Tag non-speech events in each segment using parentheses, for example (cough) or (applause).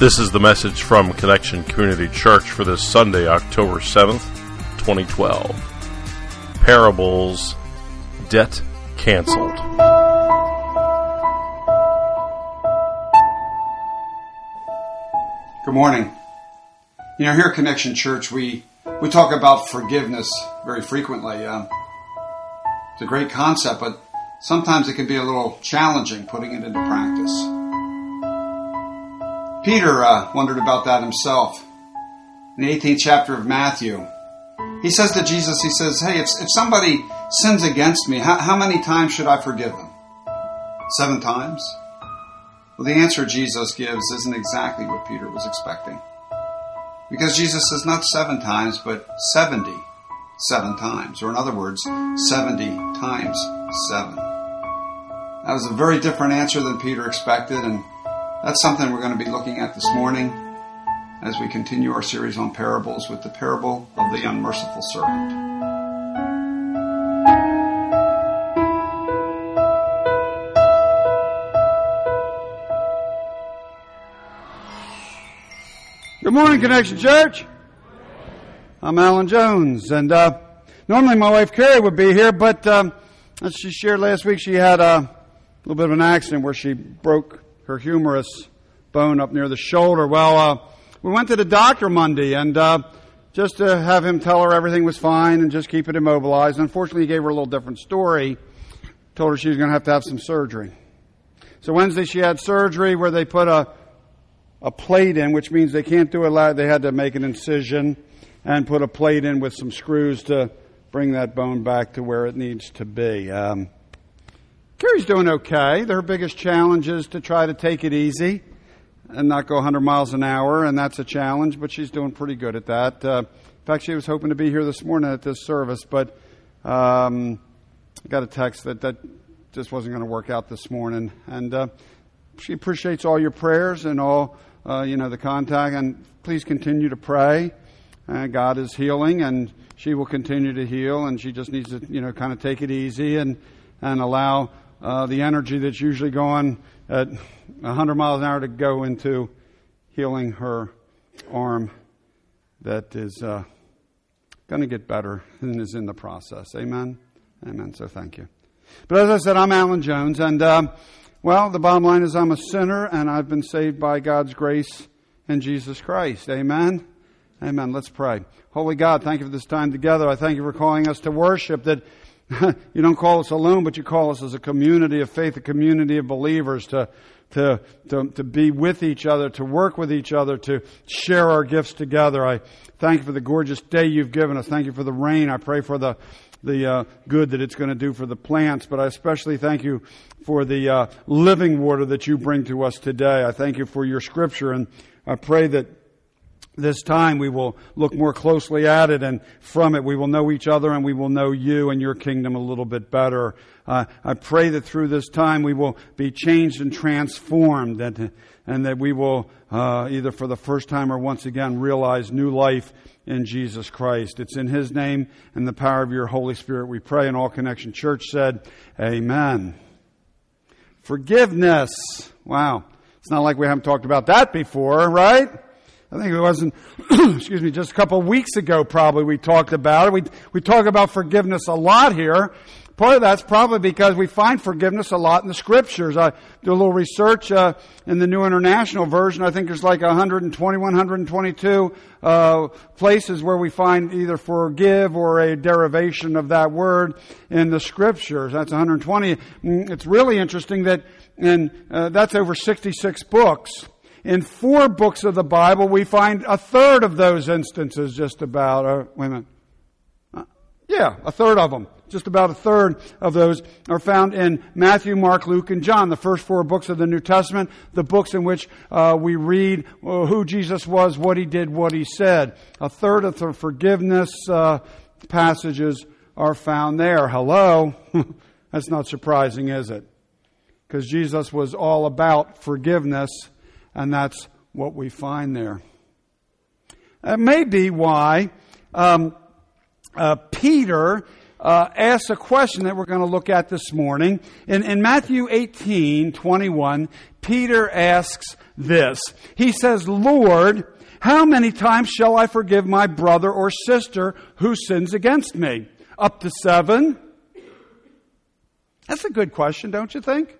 This is the message from Connection Community Church for this Sunday, October 7th, 2012. Parables, Debt Canceled. Good morning. You know, here at Connection Church, we, we talk about forgiveness very frequently. Um, it's a great concept, but sometimes it can be a little challenging putting it into practice. Peter uh, wondered about that himself. In the 18th chapter of Matthew, he says to Jesus, he says, Hey, if, if somebody sins against me, how, how many times should I forgive them? Seven times? Well, the answer Jesus gives isn't exactly what Peter was expecting. Because Jesus says not seven times, but 70 seven times. Or in other words, 70 times seven. That was a very different answer than Peter expected, and that's something we're going to be looking at this morning as we continue our series on parables with the parable of the unmerciful servant. Good morning, Connection Church. I'm Alan Jones, and uh, normally my wife Carrie would be here, but um, as she shared last week, she had a little bit of an accident where she broke her humerus bone up near the shoulder. Well, uh, we went to the doctor Monday and uh, just to have him tell her everything was fine and just keep it immobilized. Unfortunately, he gave her a little different story. Told her she was going to have to have some surgery. So Wednesday she had surgery where they put a a plate in, which means they can't do a it. They had to make an incision and put a plate in with some screws to bring that bone back to where it needs to be. Um, Carrie's doing okay. Her biggest challenge is to try to take it easy and not go 100 miles an hour, and that's a challenge, but she's doing pretty good at that. Uh, in fact, she was hoping to be here this morning at this service, but um, I got a text that that just wasn't going to work out this morning. And uh, she appreciates all your prayers and all, uh, you know, the contact, and please continue to pray. Uh, God is healing, and she will continue to heal, and she just needs to, you know, kind of take it easy and, and allow uh, the energy that's usually going at 100 miles an hour to go into healing her arm that is uh, going to get better and is in the process. Amen? Amen. So thank you. But as I said, I'm Alan Jones, and uh, well, the bottom line is I'm a sinner, and I've been saved by God's grace in Jesus Christ. Amen? Amen. Let's pray. Holy God, thank you for this time together. I thank you for calling us to worship that (laughs) you don't call us alone, but you call us as a community of faith, a community of believers to, to, to, to be with each other, to work with each other, to share our gifts together. I thank you for the gorgeous day you've given us. Thank you for the rain. I pray for the, the uh, good that it's going to do for the plants, but I especially thank you for the uh, living water that you bring to us today. I thank you for your scripture, and I pray that this time we will look more closely at it and from it we will know each other and we will know you and your kingdom a little bit better. Uh, I pray that through this time we will be changed and transformed and, and that we will uh, either for the first time or once again realize new life in Jesus Christ. It's in His name and the power of your Holy Spirit we pray and all Connection Church said, Amen. Forgiveness. Wow. It's not like we haven't talked about that before, right? I think it wasn't, (clears throat) excuse me, just a couple of weeks ago probably we talked about it. We, we talk about forgiveness a lot here. Part of that's probably because we find forgiveness a lot in the scriptures. I do a little research uh, in the New International Version. I think there's like 120, 122 uh, places where we find either forgive or a derivation of that word in the scriptures. That's 120. Mm, it's really interesting that, and uh, that's over 66 books. In four books of the Bible, we find a third of those instances just about. Uh, minute. Uh, yeah, a third of them. Just about a third of those are found in Matthew, Mark, Luke, and John, the first four books of the New Testament, the books in which uh, we read uh, who Jesus was, what he did, what he said. A third of the forgiveness uh, passages are found there. Hello? (laughs) That's not surprising, is it? Because Jesus was all about forgiveness and that's what we find there. That may be why um, uh, Peter uh, asks a question that we're going to look at this morning. In, in Matthew 18, 21, Peter asks this. He says, Lord, how many times shall I forgive my brother or sister who sins against me? Up to seven? That's a good question, don't you think?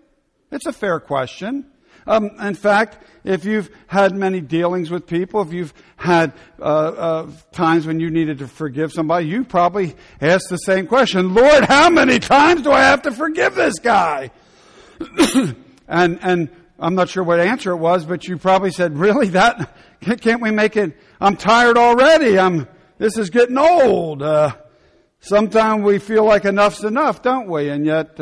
It's a fair question. Um, in fact, if you've had many dealings with people, if you've had uh, uh, times when you needed to forgive somebody, you probably asked the same question: Lord, how many times do I have to forgive this guy? (coughs) and and I'm not sure what answer it was, but you probably said, "Really? That (laughs) can't we make it? I'm tired already. I'm this is getting old." Uh, sometimes we feel like enough's enough, don't we? And yet.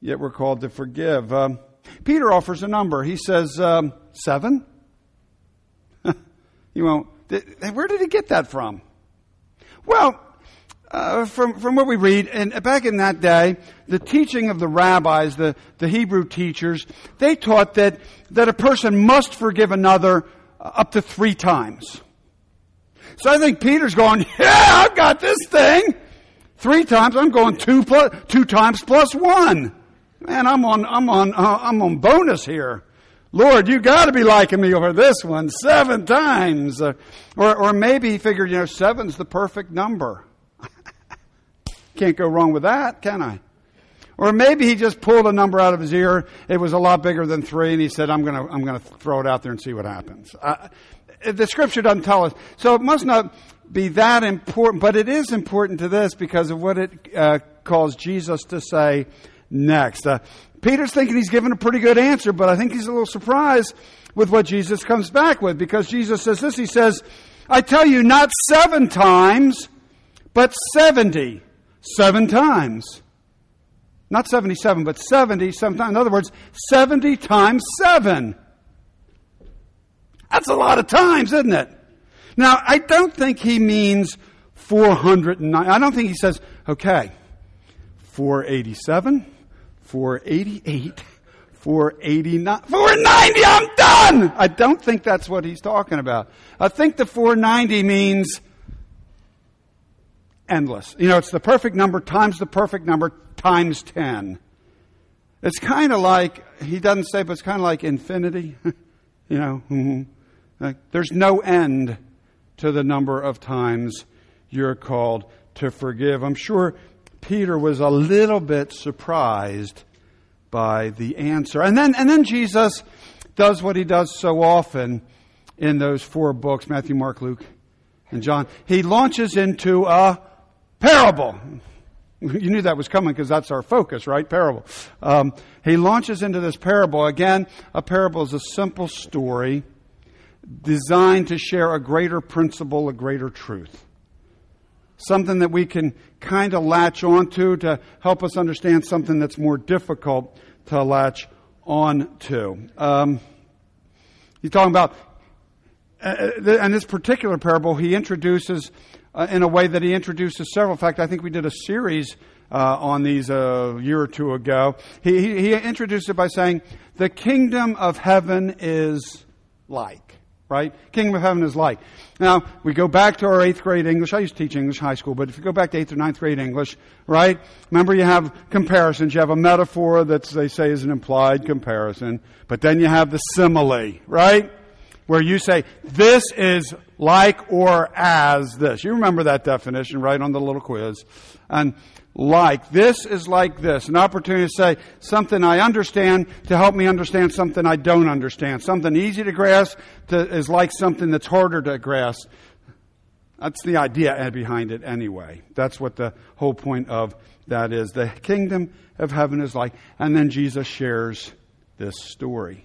Uh, yet we're called to forgive. Um, Peter offers a number. He says, um, seven? (laughs) you won't. Where did he get that from? Well, uh, from, from what we read, and back in that day, the teaching of the rabbis, the, the Hebrew teachers, they taught that, that a person must forgive another up to three times. So I think Peter's going, (laughs) yeah, I've got this thing. Three times, I'm going two plus, two times plus one. Man, I'm on, I'm on, uh, I'm on bonus here. Lord, you got to be liking me over this one seven times. Uh, or, or maybe he figured, you know, seven's the perfect number. (laughs) Can't go wrong with that, can I? Or maybe he just pulled a number out of his ear. It was a lot bigger than three, and he said, "I'm going to, I'm to throw it out there and see what happens." Uh, the scripture doesn't tell us, so it must not be that important. But it is important to this because of what it uh, calls Jesus to say next. Uh, Peter's thinking he's given a pretty good answer, but I think he's a little surprised with what Jesus comes back with because Jesus says this. He says, I tell you, not seven times, but 70. Seven times. Not 77, but 70 sometimes. In other words, 70 times 7. That's a lot of times, isn't it? Now, I don't think he means 409. I don't think he says, okay, 487, 488, 489, 490, I'm done! I don't think that's what he's talking about. I think the 490 means endless. You know, it's the perfect number times the perfect number times 10. It's kind of like, he doesn't say, but it's kind of like infinity. (laughs) you know, mm-hmm. like, there's no end to the number of times you're called to forgive. I'm sure Peter was a little bit surprised by the answer. And then, and then Jesus does what he does so often in those four books Matthew, Mark, Luke, and John. He launches into a parable. (laughs) You knew that was coming because that's our focus, right? Parable. Um, he launches into this parable. Again, a parable is a simple story designed to share a greater principle, a greater truth something that we can kind of latch onto to help us understand something that's more difficult to latch on to. Um, he's talking about, uh, uh in this particular parable, he introduces, uh, in a way that he introduces several. In fact, I think we did a series uh, on these a year or two ago. He, he, he introduced it by saying, The kingdom of heaven is like right? Kingdom of heaven is like. Now, we go back to our eighth grade English. I used to teach English high school, but if you go back to eighth or ninth grade English, right? Remember you have comparisons. You have a metaphor that they say is an implied comparison, but then you have the simile, right? Where you say, this is like or as this. You remember that definition, right, on the little quiz. And like. This is like this. An opportunity to say something I understand to help me understand something I don't understand. Something easy to grasp to, is like something that's harder to grasp. That's the idea behind it anyway. That's what the whole point of that is. The kingdom of heaven is like. And then Jesus shares this story.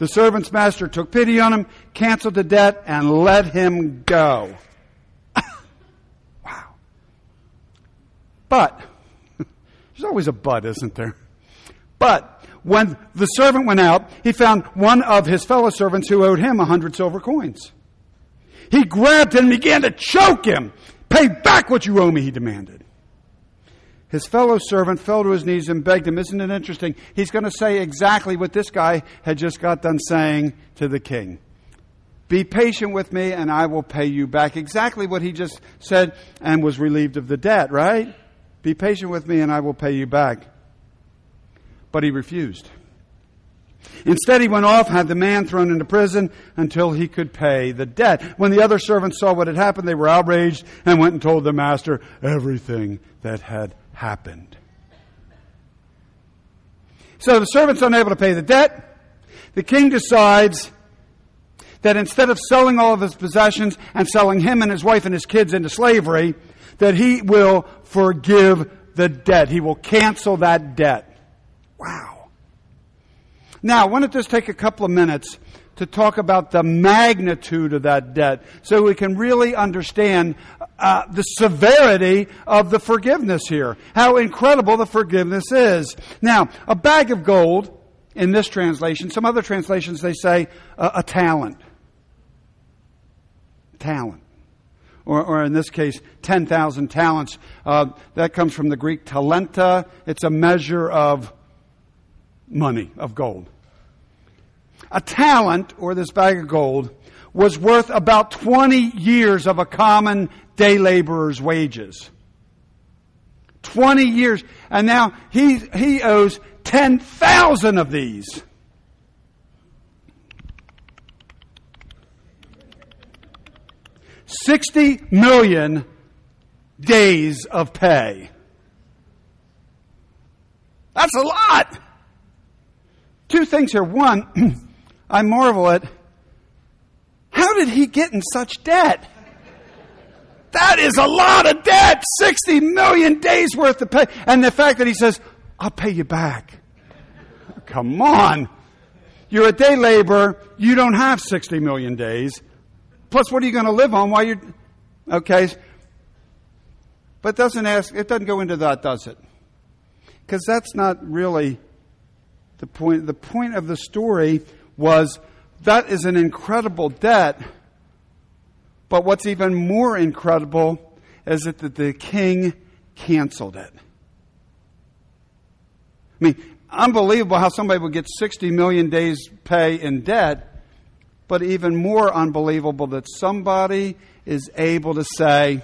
The servant's master took pity on him, canceled the debt, and let him go. (coughs) wow. But, (laughs) there's always a but, isn't there? But, when the servant went out, he found one of his fellow servants who owed him a hundred silver coins. He grabbed him and began to choke him. Pay back what you owe me, he demanded. His fellow servant fell to his knees and begged him. Isn't it interesting? He's going to say exactly what this guy had just got done saying to the king. Be patient with me and I will pay you back. Exactly what he just said and was relieved of the debt, right? Be patient with me and I will pay you back. But he refused. Instead, he went off, had the man thrown into prison until he could pay the debt. When the other servants saw what had happened, they were outraged and went and told the master everything that had happened. So the servant's unable to pay the debt. The king decides that instead of selling all of his possessions and selling him and his wife and his kids into slavery, that he will forgive the debt. He will cancel that debt. Wow. Now, want to just take a couple of minutes to talk about the magnitude of that debt so we can really understand uh, the severity of the forgiveness here, how incredible the forgiveness is. Now, a bag of gold in this translation, some other translations they say uh, a talent. Talent. Or, or, in this case, 10,000 talents. Uh, that comes from the Greek talenta. It's a measure of money, of gold. A talent, or this bag of gold, was worth about 20 years of a common day laborer's wages. 20 years. And now he, he owes 10,000 of these. Sixty million days of pay. That's a lot. Two things here. One, (clears throat) I marvel at how did he get in such debt? That is a lot of debt. 60 million days worth of pay. And the fact that he says, I'll pay you back. Come on. You're a day laborer. You don't have 60 million days. Plus, what are you going to live on while you're, okay. But doesn't ask, it doesn't go into that, does it? Because that's not really the point. The point of the story was that is an incredible debt. But what's even more incredible is that the king canceled it. I mean, unbelievable how somebody would get 60 million days' pay in debt, but even more unbelievable that somebody is able to say,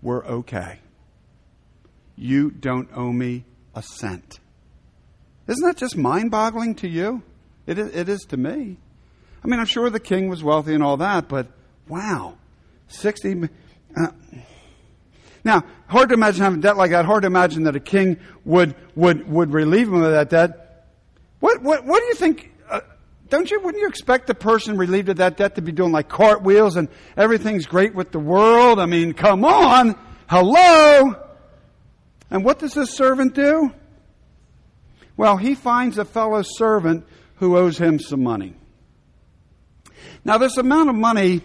We're okay. You don't owe me a cent. Isn't that just mind boggling to you? It is, it is to me. I mean, I'm sure the king was wealthy and all that, but wow, 60. Uh, now, hard to imagine having debt like that. Hard to imagine that a king would, would, would relieve him of that debt. What, what, what do you think? Uh, don't you, wouldn't you expect the person relieved of that debt to be doing like cartwheels and everything's great with the world? I mean, come on. Hello. And what does this servant do? Well, he finds a fellow servant who owes him some money. Now, this amount of money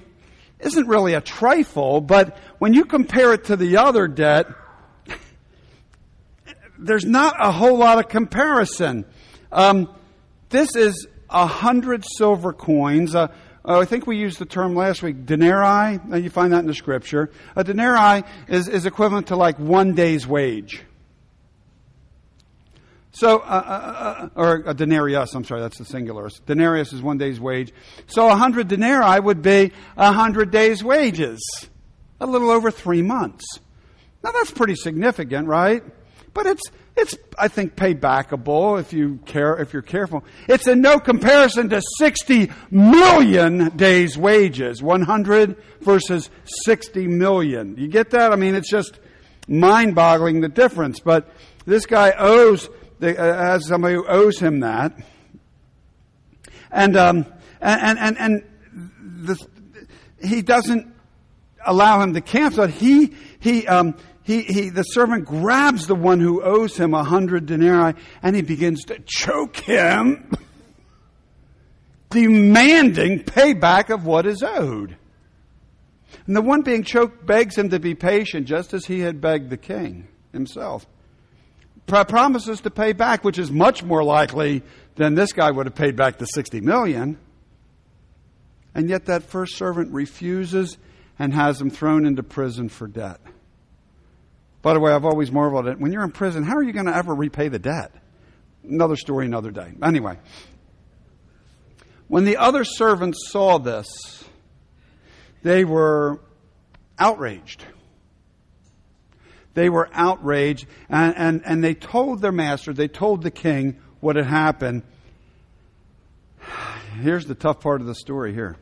isn't really a trifle, but when you compare it to the other debt, (laughs) there's not a whole lot of comparison. Um, this is a hundred silver coins. Uh, uh, I think we used the term last week, denarii. You find that in the scripture. A denarii is, is equivalent to like one day's wage. So, uh, uh, uh, or a denarius, I'm sorry, that's the singular. Denarius is one day's wage. So a hundred denarii would be a hundred days' wages. A little over three months. Now that's pretty significant, right? But it's, it's, I think, paybackable if you care, if you're careful. It's in no comparison to 60 million days' wages. 100 versus 60 million. You get that? I mean, it's just mind boggling the difference. But this guy owes the, uh, as somebody who owes him that. And, um, and, and, and the, he doesn't allow him to cancel it. He, he, um, he, he, the servant grabs the one who owes him a hundred denarii and he begins to choke him, demanding payback of what is owed. And the one being choked begs him to be patient, just as he had begged the king himself. Promises to pay back, which is much more likely than this guy would have paid back the 60 million. And yet that first servant refuses and has him thrown into prison for debt. By the way, I've always marveled at when you're in prison, how are you going to ever repay the debt? Another story, another day. Anyway, when the other servants saw this, they were outraged. They were outraged, and, and, and they told their master, they told the king what had happened. (sighs) Here's the tough part of the story here.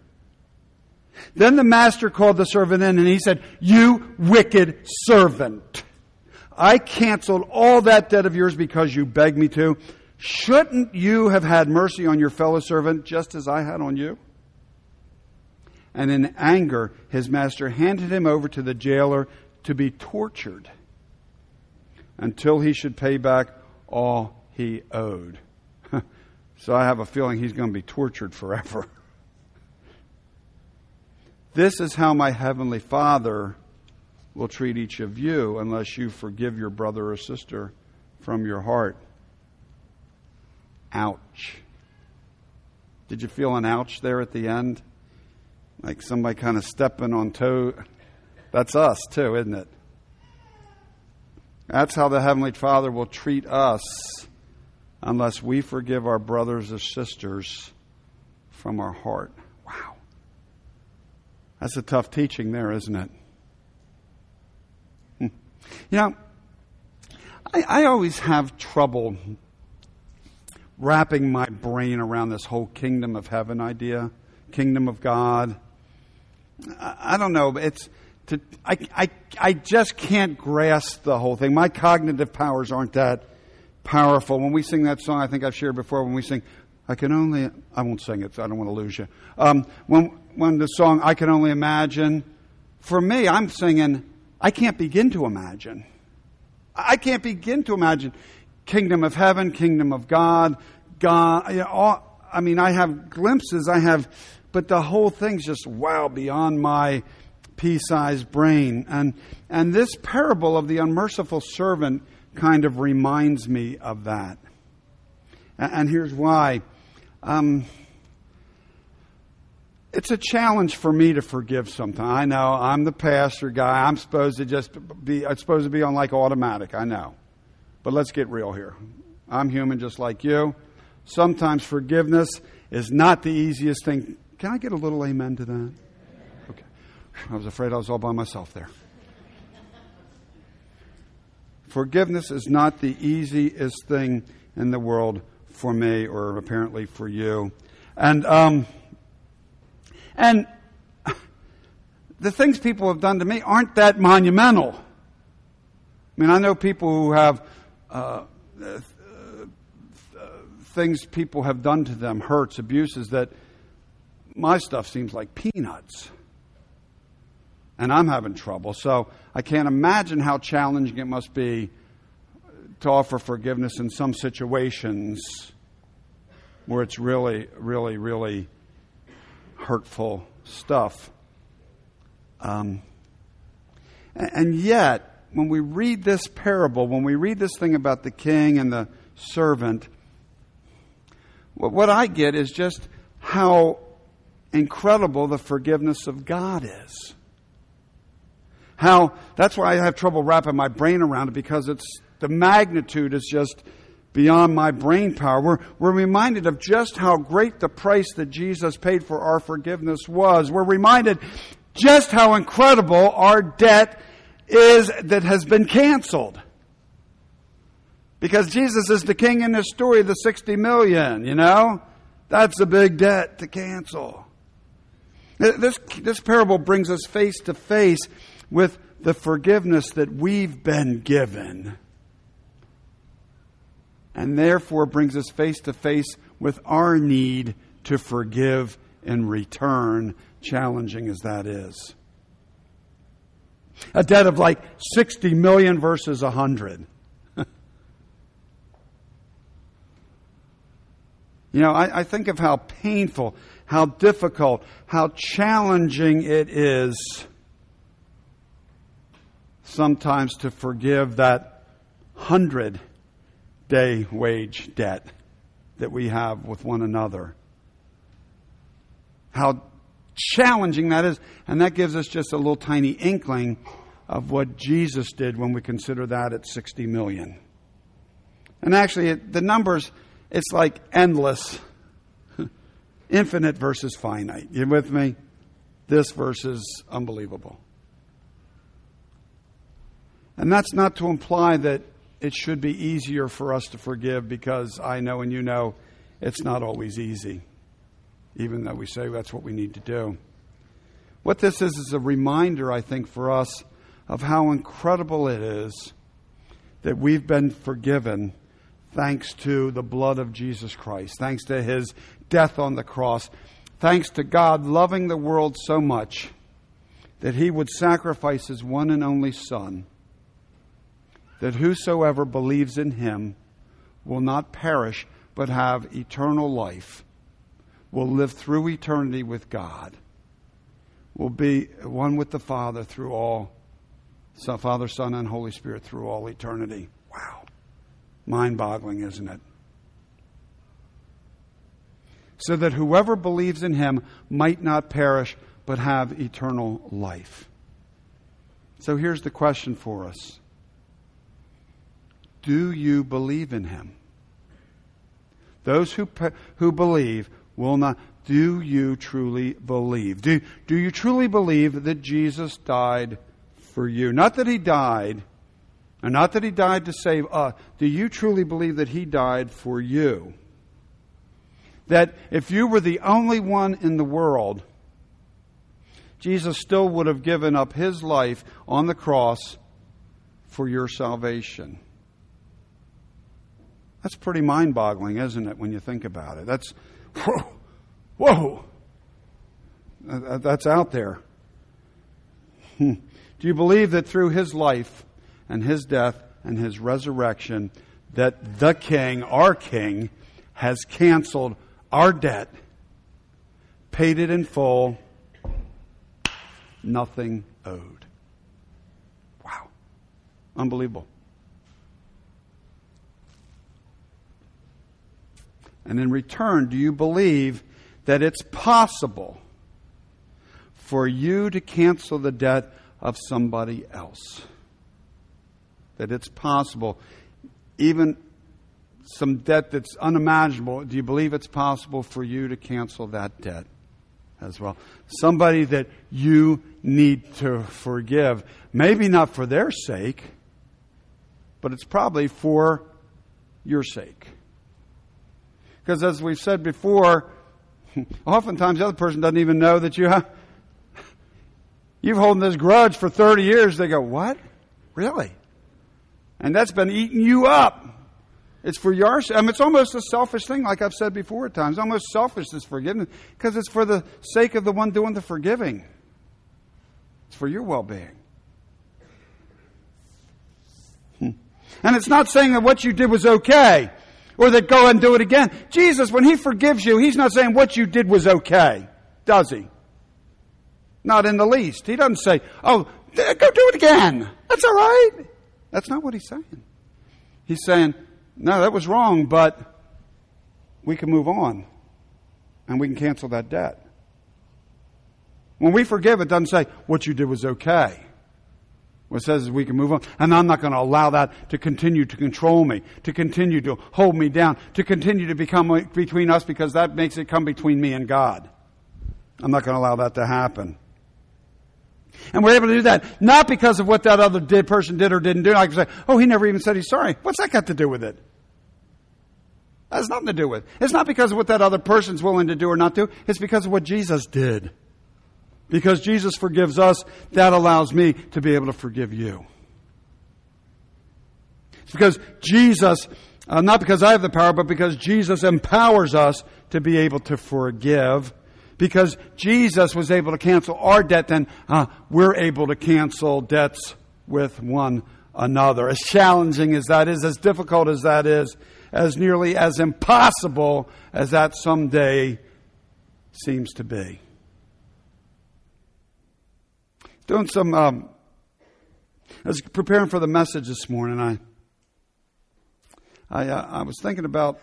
Then the master called the servant in and he said, You wicked servant. I canceled all that debt of yours because you begged me to. Shouldn't you have had mercy on your fellow servant just as I had on you? And in anger, his master handed him over to the jailer to be tortured until he should pay back all he owed. (laughs) so I have a feeling he's going to be tortured forever. (laughs) this is how my heavenly Father will treat each of you unless you forgive your brother or sister from your heart. Ouch. Did you feel an ouch there at the end? Like somebody kind of stepping on toe. That's us too, isn't it? That's how the Heavenly Father will treat us unless we forgive our brothers or sisters from our heart. Wow. That's a tough teaching there, isn't it? Hmm. You know, I, I always have trouble wrapping my brain around this whole kingdom of heaven idea, kingdom of God. I, I don't know. It's to, I, I, I just can't grasp the whole thing. My cognitive powers aren't that powerful. When we sing that song, I think I've shared before, when we sing, I can only, I won't sing it, so I don't want to lose you. Um, when, when the song, I can only imagine, for me, I'm singing, I can't begin to imagine. I can't begin to imagine kingdom of heaven, kingdom of God, God, you know, all, I mean, I have glimpses, I have, but the whole thing's just wow beyond my pea sized brain. And, and this parable of the unmerciful servant kind of reminds me of that. And, and here's why. Um, it's a challenge for me to forgive sometimes. I know I'm the pastor guy. I'm supposed to just be, I'm supposed to be on like automatic. I know. But let's get real here. I'm human just like you. Sometimes forgiveness is not the easiest thing. Can I get a little amen to that? I was afraid I was all by myself there. Forgiveness is not the easiest thing in the world for me, or apparently for you. And, um, and the things people have done to me aren't that monumental. I mean, I know people who have uh, uh, things people have done to them, hurts, abuses, that my stuff seems like peanuts and I'm having trouble. So I can't imagine how challenging it must be to offer forgiveness in some situations where it's really, really, really hurtful stuff. Um, and yet, when we read this parable, when we read this thing about the king and the servant, what I get is just how incredible the forgiveness of God is. How, that's why I have trouble wrapping my brain around it because it's, the magnitude is just beyond my brain power. We're, we're reminded of just how great the price that Jesus paid for our forgiveness was. We're reminded just how incredible our debt is that has been canceled. Because Jesus is the king in this story, the 60 million, you know? That's a big debt to cancel. This, this parable brings us face to face with the forgiveness that we've been given. And therefore brings us face to face with our need to forgive in return, challenging as that is. A debt of like 60 million versus 100. (laughs) you know, I, I think of how painful, how difficult, how challenging it is sometimes to forgive that hundred day wage debt that we have with one another. How challenging that is. And that gives us just a little tiny inkling of what Jesus did when we consider that at 60 million. And actually, it, the numbers, it's like endless, (laughs) infinite versus finite. You with me? This verse is unbelievable. And that's not to imply that it should be easier for us to forgive because I know and you know it's not always easy, even though we say that's what we need to do. What this is is a reminder, I think, for us of how incredible it is that we've been forgiven thanks to the blood of Jesus Christ, thanks to his death on the cross, thanks to God loving the world so much that he would sacrifice his one and only Son, that whosoever believes in him will not perish but have eternal life, will live through eternity with God, will be one with the Father through all, Father, Son, and Holy Spirit through all eternity. Wow. Mind boggling, isn't it? So that whoever believes in him might not perish, but have eternal life. So here's the question for us Do you believe in him? Those who, who believe will not. Do you truly believe? Do, do you truly believe that Jesus died for you? Not that he died, and not that he died to save us. Do you truly believe that he died for you? That if you were the only one in the world, Jesus still would have given up his life on the cross for your salvation. That's pretty mind boggling, isn't it, when you think about it? That's, whoa, whoa. That's out there. Hmm. Do you believe that through his life and his death and his resurrection, that the King, our King, has canceled our debt, paid it in full, nothing owed? Wow. Unbelievable. And in return, do you believe that it's possible for you to cancel the debt of somebody else? That it's possible, even some debt that's unimaginable, do you believe it's possible for you to cancel that debt as well? Somebody that you need to forgive. Maybe not for their sake, but it's probably for your sake. Because as we've said before, (laughs) oftentimes the other person doesn't even know that you have, you've holding this grudge for 30 years. They go, what? Really? And that's been eating you up. It's for your, I mean, it's almost a selfish thing, like I've said before at times. Almost selfish, this forgiveness, because it's for the sake of the one doing the forgiving. It's for your well being. Hmm. And it's not saying that what you did was okay or that go and do it again. Jesus, when He forgives you, He's not saying what you did was okay, does He? Not in the least. He doesn't say, oh, go do it again. That's all right. That's not what He's saying. He's saying, no, that was wrong, but we can move on and we can cancel that debt. When we forgive, it doesn't say what you did was okay. What it says we can move on. And I'm not going to allow that to continue to control me, to continue to hold me down, to continue to become between us because that makes it come between me and God. I'm not going to allow that to happen. And we're able to do that not because of what that other did, person did or didn't do. I can say, oh, he never even said he's sorry. What's that got to do with it? That has nothing to do with it. It's not because of what that other person's willing to do or not do. It's because of what Jesus did. Because Jesus forgives us, that allows me to be able to forgive you. It's because Jesus, uh, not because I have the power, but because Jesus empowers us to be able to forgive. Because Jesus was able to cancel our debt, then uh, we're able to cancel debts with one another. As challenging as that is, as difficult as that is, as nearly as impossible as that someday seems to be doing some um, I was preparing for the message this morning. I I, uh, I was thinking about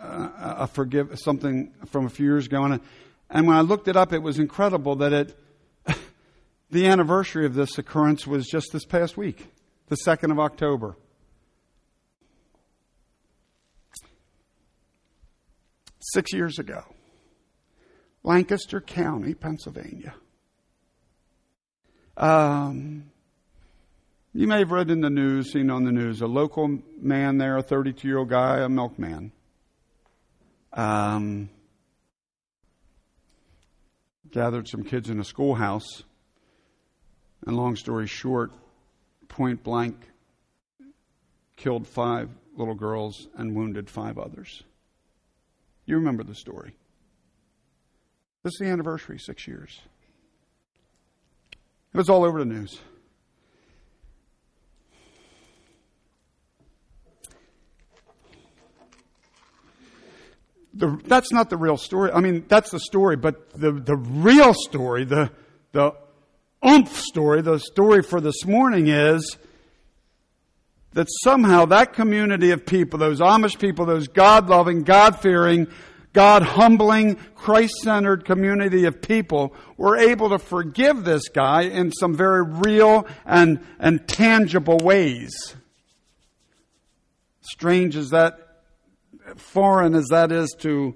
uh, a forgive something from a few years ago, and, and when I looked it up, it was incredible that it (laughs) the anniversary of this occurrence was just this past week, the second of October. Six years ago, Lancaster County, Pennsylvania. Um, you may have read in the news, seen on the news, a local man there, a 32 year old guy, a milkman. Um, gathered some kids in a schoolhouse, and long story short, point blank, killed five little girls and wounded five others. You remember the story. This is the anniversary, six years. It was all over the news. the, that's not the real story. I mean, that's the story, but the, the real story, the, the oomph story, the story for this morning is that somehow that community of people, those Amish people, those God loving, God fearing, God humbling, Christ centered community of people were able to forgive this guy in some very real and, and tangible ways. Strange as that foreign as that is to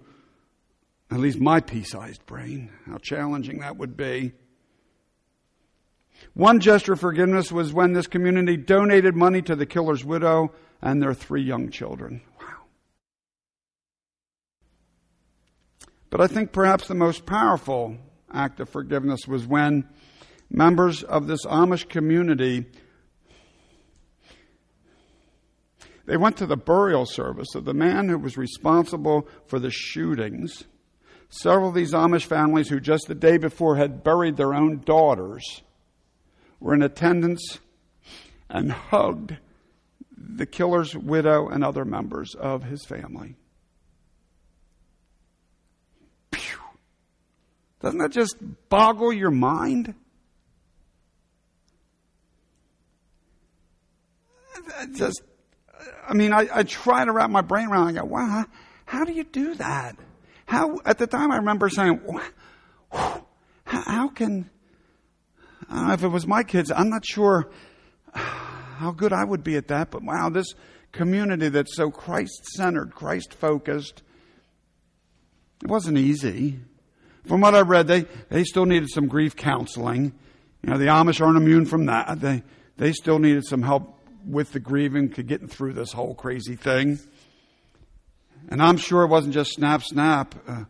at least my pea sized brain, how challenging that would be. One gesture of forgiveness was when this community donated money to the killer's widow and their three young children. But I think perhaps the most powerful act of forgiveness was when members of this Amish community They went to the burial service of the man who was responsible for the shootings. Several of these Amish families who just the day before had buried their own daughters were in attendance and hugged the killer's widow and other members of his family. Doesn't that just boggle your mind? Just I mean, I, I try to wrap my brain around. I go, wow, how, how, do you do that? How at the time I remember saying, how, how can I know if it was my kids. I'm not sure how good I would be at that. But wow, this community that's so Christ centered, Christ focused. It wasn't easy. From what I read, they, they still needed some grief counseling. You know, the Amish aren't immune from that. They, they still needed some help with the grieving getting through this whole crazy thing. And I'm sure it wasn't just snap, snap. Uh,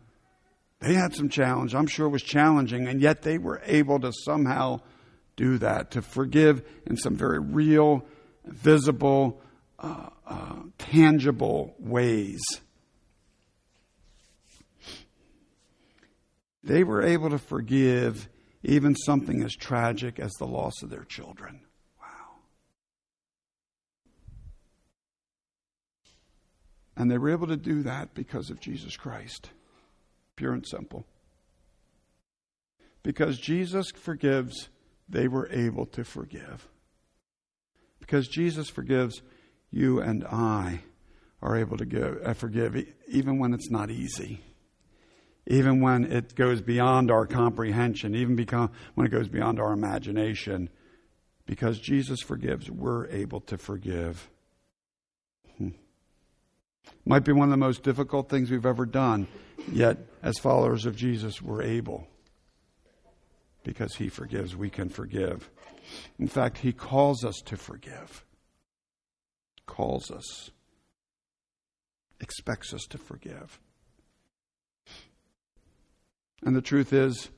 they had some challenge. I'm sure it was challenging, and yet they were able to somehow do that, to forgive in some very real, visible, uh, uh, tangible ways. They were able to forgive even something as tragic as the loss of their children. Wow. And they were able to do that because of Jesus Christ. Pure and simple. Because Jesus forgives, they were able to forgive. Because Jesus forgives, you and I are able to give, uh, forgive even when it's not easy. Even when it goes beyond our comprehension, even become, when it goes beyond our imagination. Because Jesus forgives, we're able to forgive. Hmm. Might be one of the most difficult things we've ever done, yet, as followers of Jesus, we're able. Because He forgives, we can forgive. In fact, He calls us to forgive. Calls us. Expects us to forgive. And the truth is,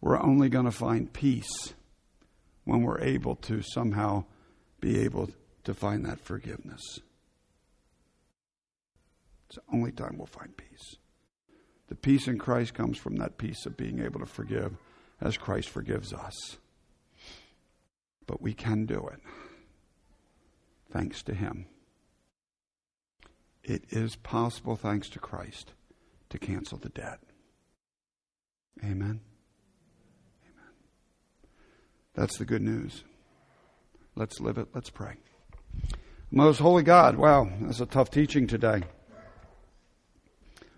we're only going to find peace when we're able to somehow be able to find that forgiveness. It's the only time we'll find peace. The peace in Christ comes from that peace of being able to forgive as Christ forgives us. But we can do it thanks to Him. It is possible, thanks to Christ, to cancel the debt. Amen. Amen. That's the good news. Let's live it. Let's pray. Most holy God, wow, that's a tough teaching today.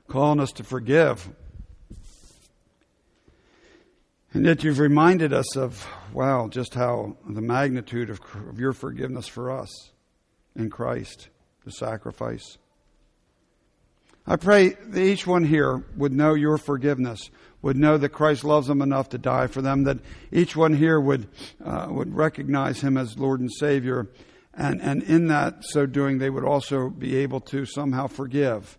Calling us to forgive. And yet you've reminded us of, wow, just how the magnitude of, of your forgiveness for us in Christ, the sacrifice. I pray that each one here would know your forgiveness, would know that Christ loves them enough to die for them, that each one here would, uh, would recognize him as Lord and Savior, and, and in that so doing, they would also be able to somehow forgive.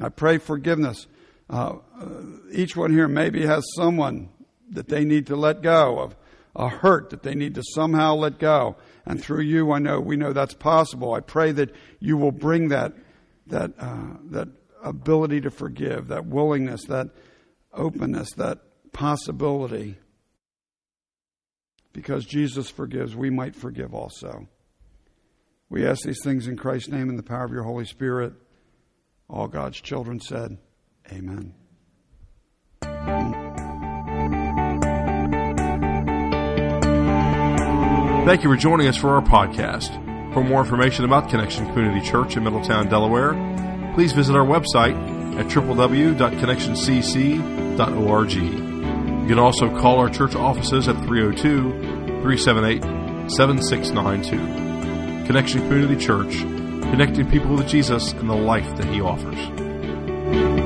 I pray forgiveness. Uh, uh, each one here maybe has someone that they need to let go of, a hurt that they need to somehow let go. And through you, I know we know that's possible. I pray that you will bring that that, uh, that ability to forgive, that willingness, that openness, that possibility. Because Jesus forgives, we might forgive also. We ask these things in Christ's name in the power of your Holy Spirit. All God's children said, Amen. Thank you for joining us for our podcast. For more information about Connection Community Church in Middletown, Delaware, please visit our website at www.connectioncc.org. You can also call our church offices at 302 378 7692. Connection Community Church, connecting people with Jesus and the life that He offers.